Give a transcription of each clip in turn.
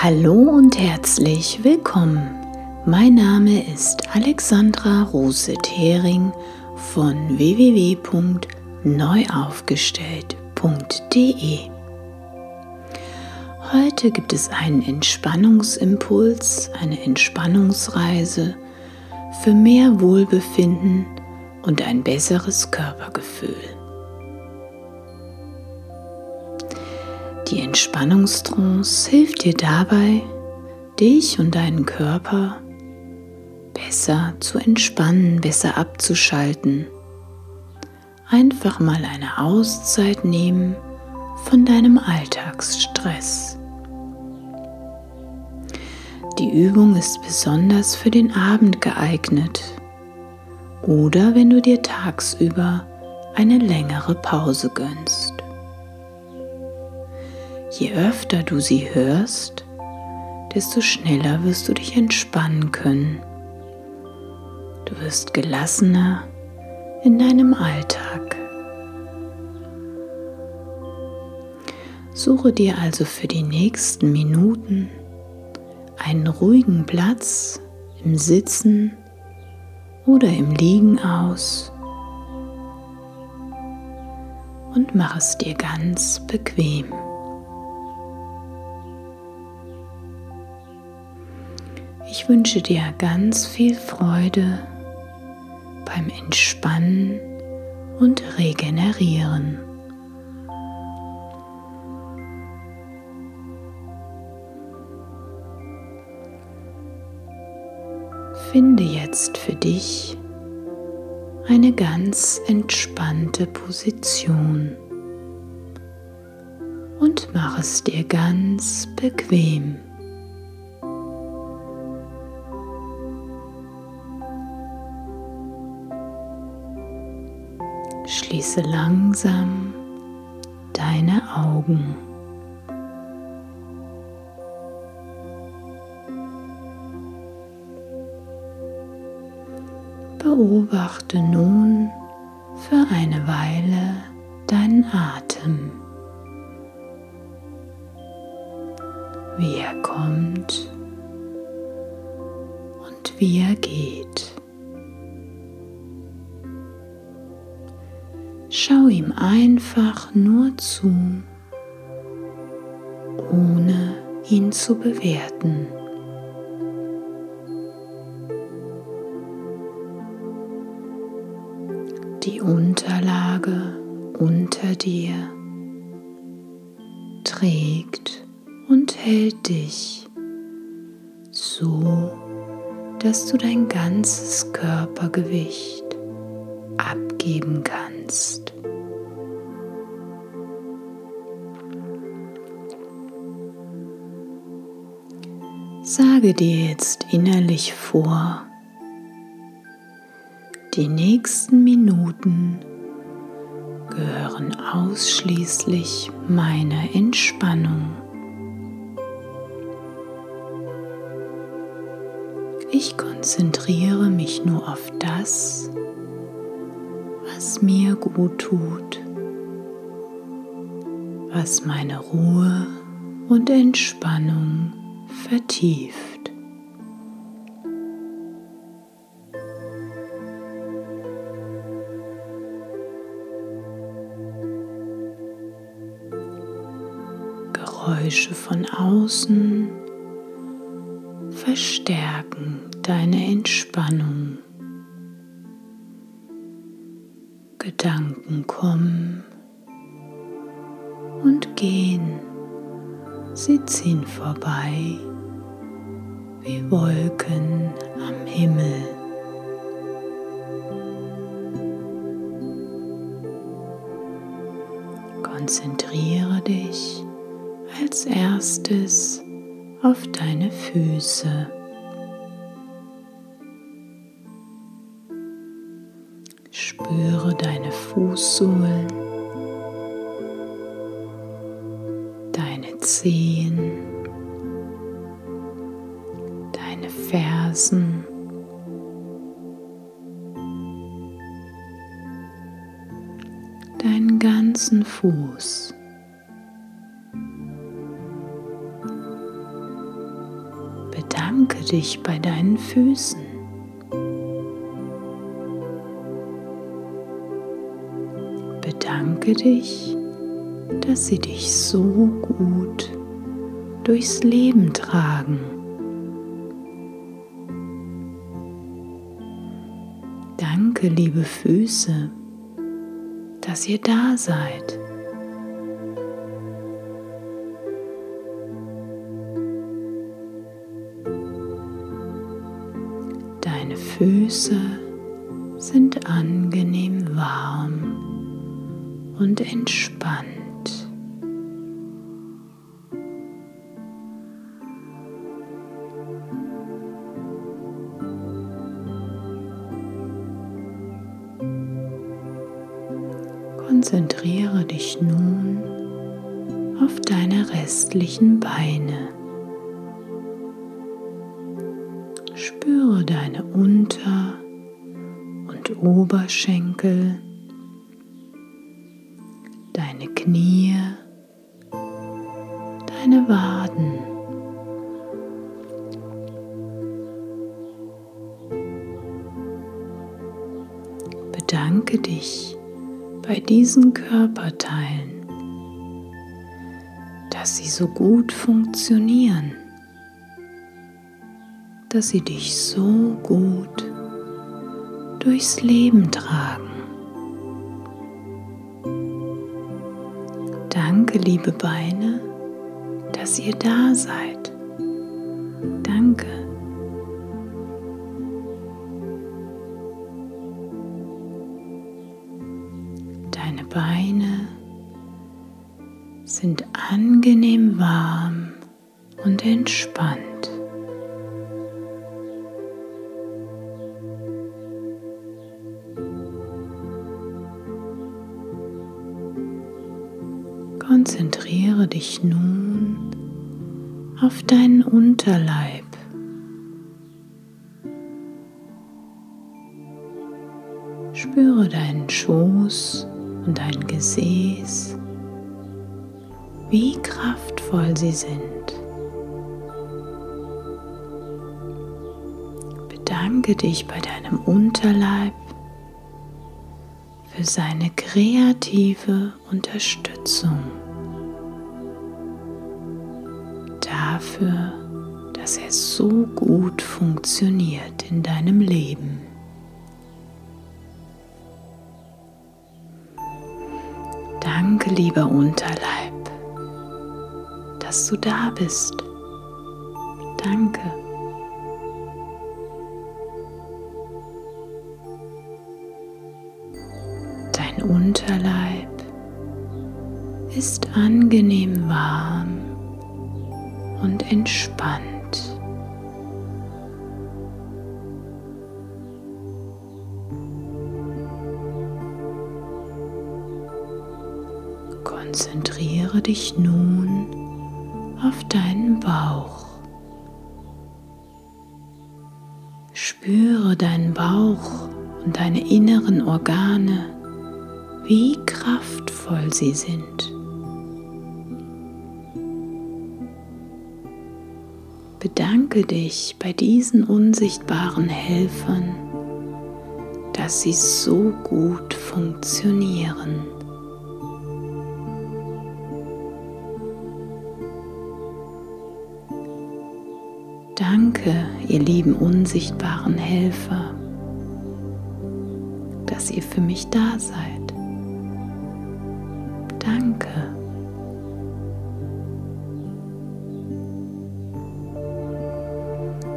Hallo und herzlich willkommen. Mein Name ist Alexandra Rose-Thering von www.neuaufgestellt.de. Heute gibt es einen Entspannungsimpuls, eine Entspannungsreise für mehr Wohlbefinden und ein besseres Körpergefühl. Die Entspannungstrance hilft dir dabei, dich und deinen Körper besser zu entspannen, besser abzuschalten. Einfach mal eine Auszeit nehmen von deinem Alltagsstress. Die Übung ist besonders für den Abend geeignet oder wenn du dir tagsüber eine längere Pause gönnst. Je öfter du sie hörst, desto schneller wirst du dich entspannen können. Du wirst gelassener in deinem Alltag. Suche dir also für die nächsten Minuten einen ruhigen Platz im Sitzen oder im Liegen aus und mach es dir ganz bequem. Ich wünsche dir ganz viel Freude beim Entspannen und Regenerieren. Finde jetzt für dich eine ganz entspannte Position und mach es dir ganz bequem. Schließe langsam deine Augen. Beobachte nun für eine Weile deinen Atem, wie er kommt und wie er geht. Schau ihm einfach nur zu, ohne ihn zu bewerten. Die Unterlage unter dir trägt und hält dich so, dass du dein ganzes Körpergewicht abgeben kannst. Sage dir jetzt innerlich vor, die nächsten Minuten gehören ausschließlich meiner Entspannung. Ich konzentriere mich nur auf das, was mir gut tut, was meine Ruhe und Entspannung vertieft. Geräusche von außen verstärken deine Entspannung. Gedanken kommen und gehen. Sie ziehen vorbei wie Wolken am Himmel. Konzentriere dich als erstes auf deine Füße. Spüre deine Fußsohlen, Fersen. Deinen ganzen Fuß. Bedanke dich bei deinen Füßen. Bedanke dich, dass sie dich so gut durchs Leben tragen. Danke, liebe Füße, dass ihr da seid. Deine Füße sind angenehm warm und entspannt. Konzentriere dich nun auf deine restlichen Beine. Spüre deine Unter- und Oberschenkel, deine Knie, deine Waden. Diesen Körperteilen, dass sie so gut funktionieren, dass sie dich so gut durchs Leben tragen. Danke, liebe Beine, dass ihr da seid. Beine sind angenehm warm und entspannt. Konzentriere dich nun auf deinen Unterleib. Sie sind. Bedanke dich bei deinem Unterleib für seine kreative Unterstützung. Dafür, dass er so gut funktioniert in deinem Leben. Danke, lieber Unterleib, dass du da bist. Danke. Dein Unterleib ist angenehm warm und entspannt. Konzentriere dich nun auf deinen Bauch. Spüre deinen Bauch und deine inneren Organe, wie kraftvoll sie sind. Bedanke dich bei diesen unsichtbaren Helfern, dass sie so gut funktionieren. Danke, ihr lieben unsichtbaren Helfer, dass ihr für mich da seid. Danke.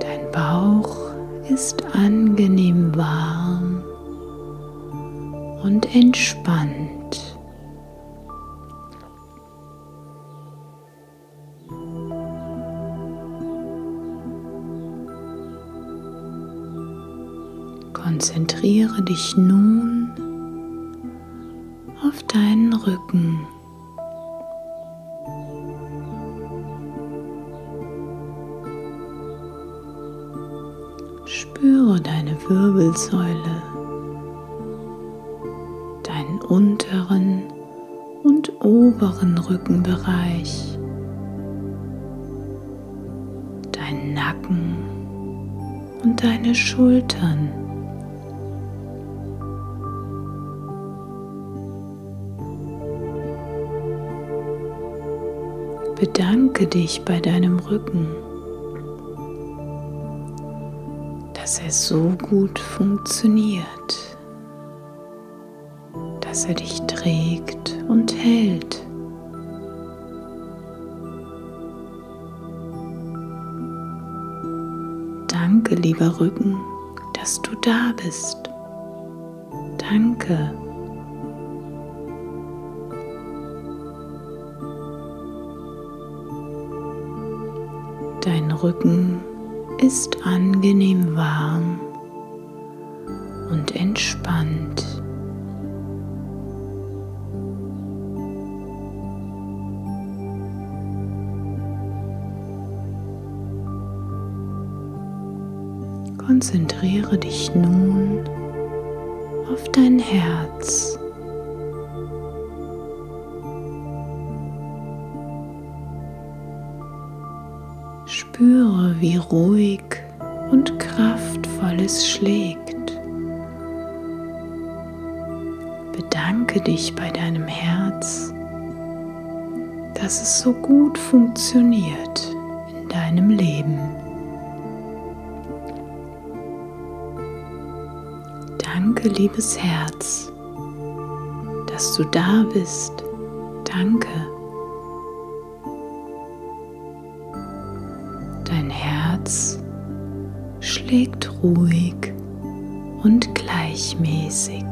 Dein Bauch ist angenehm warm und entspannt. Konzentriere dich nun auf deinen Rücken. Spüre deine Wirbelsäule, deinen unteren und oberen Rückenbereich, deinen Nacken und deine Schultern. Bedanke dich bei deinem Rücken, dass er so gut funktioniert, dass er dich trägt und hält. Danke, lieber Rücken, dass du da bist. Danke. Dein Rücken ist angenehm warm und entspannt. Konzentriere dich nun auf dein Herz. Spüre, wie ruhig und kraftvoll es schlägt. Bedanke dich bei deinem Herz, dass es so gut funktioniert in deinem Leben. Danke, liebes Herz, dass du da bist. Danke. Herz schlägt ruhig und gleichmäßig.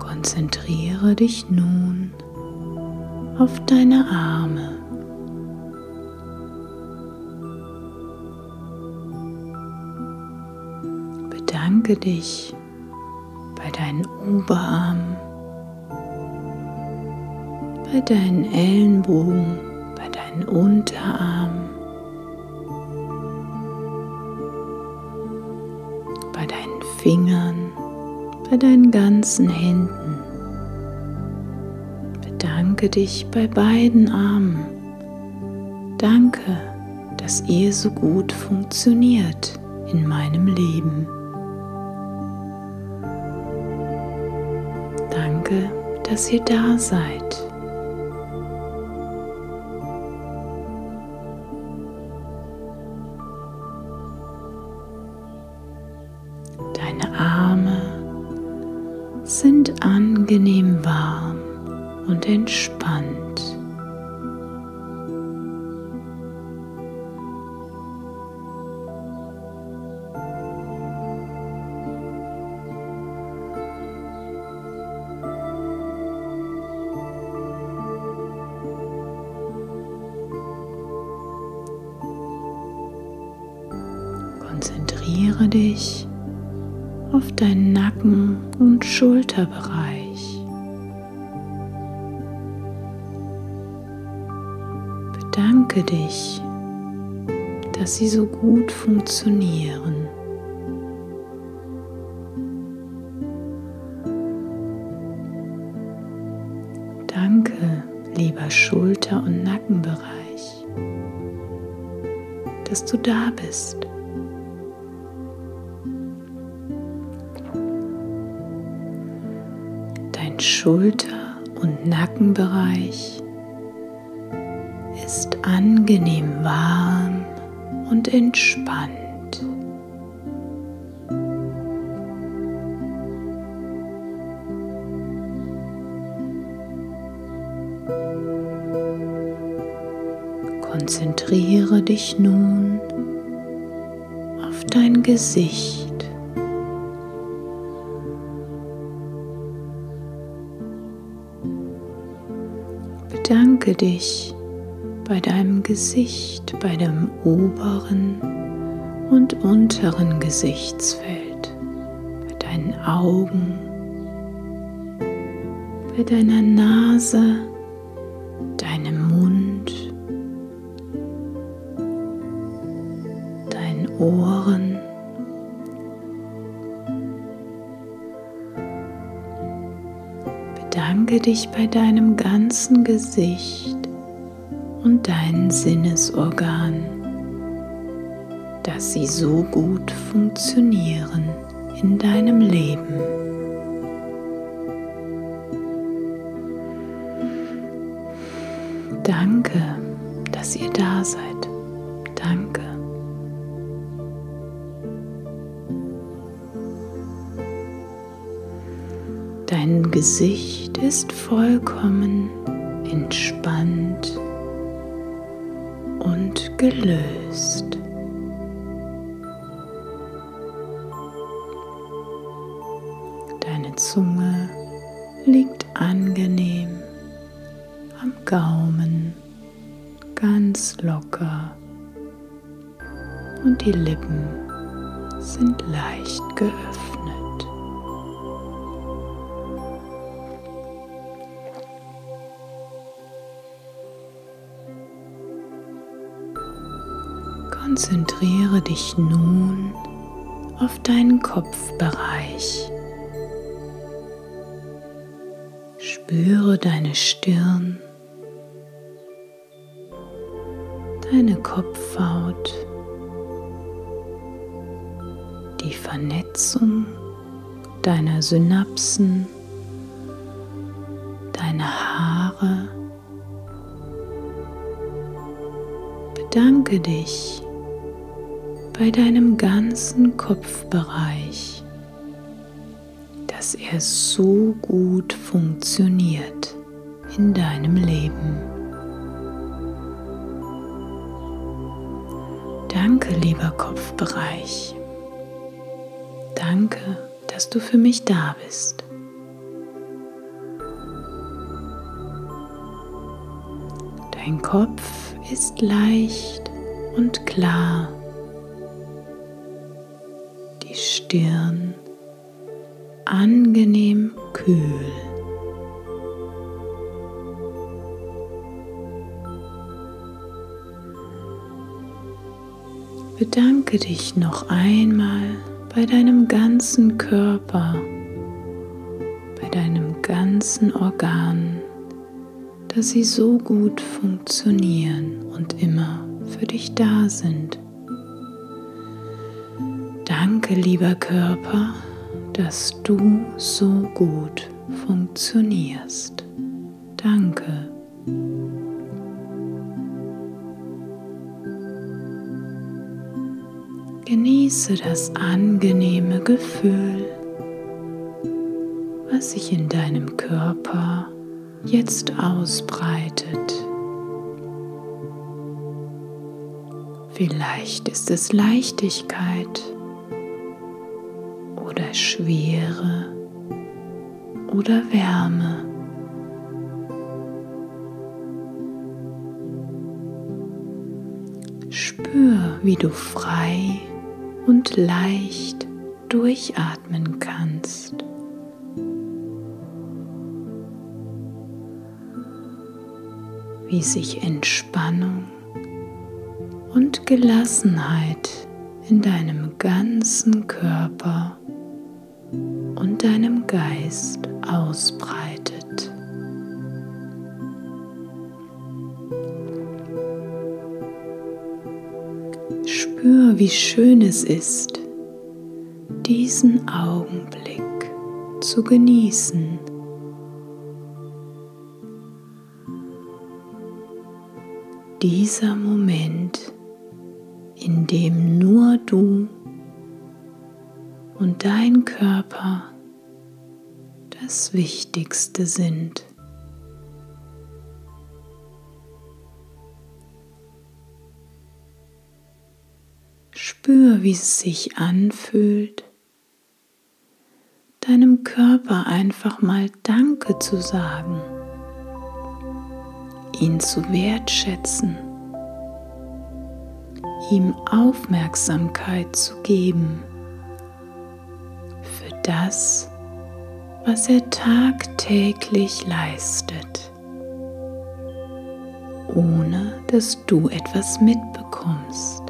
Konzentriere dich nun auf deine Arme. Bedanke dich bei deinen Oberarmen, bei deinen Ellenbogen, bei deinen Unterarmen, bei deinen Fingern, bei deinen ganzen Händen bedanke dich bei beiden Armen. Danke, dass ihr so gut funktioniert in meinem Leben. Danke, dass ihr da seid. Deine Arme sind angenehm warm und entspannt. Bedanke dich, dass sie so gut funktionieren. Danke, lieber Schulter- und Nackenbereich, dass du da bist. Dein Schulter- und Nackenbereich angenehm warm und entspannt. Konzentriere dich nun auf dein Gesicht. Bedanke dich bei deinem Gesicht, bei dem oberen und unteren Gesichtsfeld, bei deinen Augen, bei deiner Nase, deinem Mund, Ohren. Bedanke dich bei deinem ganzen Gesicht und deinen Sinnesorganen, dass sie so gut funktionieren in deinem Leben. Danke, dass ihr da seid. Danke. Dein Gesicht ist vollkommen entspannt gelöst. Deine Zunge liegt angenehm am Gaumen, ganz locker und die Lippen sind leicht geöffnet. Konzentriere dich nun auf deinen Kopfbereich. Spüre deine Stirn, deine Kopfhaut, die Vernetzung deiner Synapsen, deine Haare. Bedanke dich bei deinem ganzen Kopfbereich, dass er so gut funktioniert in deinem Leben. Danke, lieber Kopfbereich. Danke, dass du für mich da bist. Dein Kopf ist leicht und klar Stirn angenehm kühl. Bedanke dich noch einmal bei deinem ganzen Körper, bei deinem ganzen Organ, dass sie so gut funktionieren und immer für dich da sind. Danke, lieber Körper, dass du so gut funktionierst. Danke. Genieße das angenehme Gefühl, was sich in deinem Körper jetzt ausbreitet. Vielleicht ist es Leichtigkeit oder Schwere oder Wärme. Spür, wie du frei und leicht durchatmen kannst. Wie sich Entspannung und Gelassenheit in deinem ganzen Körper deinem Geist ausbreitet. Spür, wie schön es ist, diesen Augenblick zu genießen. Dieser Moment, in dem nur du und dein Körper das Wichtigste sind. Spür, wie es sich anfühlt, deinem Körper einfach mal Danke zu sagen, ihn zu wertschätzen, ihm Aufmerksamkeit zu geben das, was er tagtäglich leistet, ohne dass du etwas mitbekommst.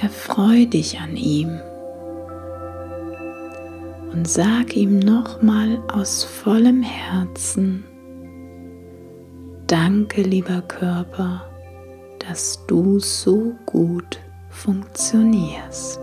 Erfreu dich an ihm und sag ihm nochmal aus vollem Herzen, danke lieber Körper, dass du so gut funktionierst.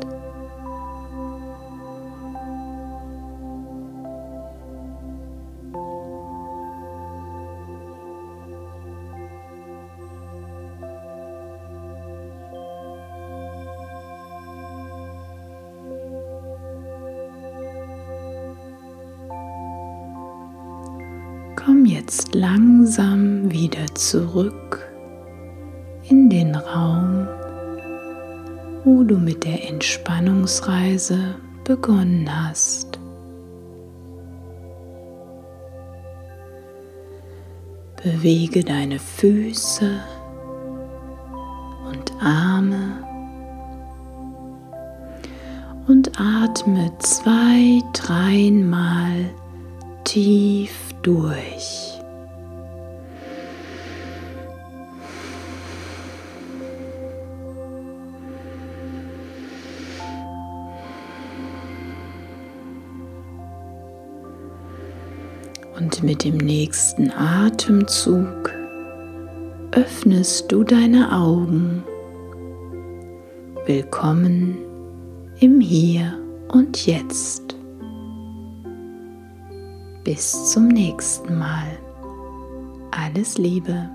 Jetzt langsam wieder zurück in den Raum, wo du mit der Entspannungsreise begonnen hast. Bewege deine Füße und Arme und atme zwei, dreimal tief durch. Mit dem nächsten Atemzug öffnest du deine Augen. Willkommen im Hier und Jetzt. Bis zum nächsten Mal. Alles Liebe.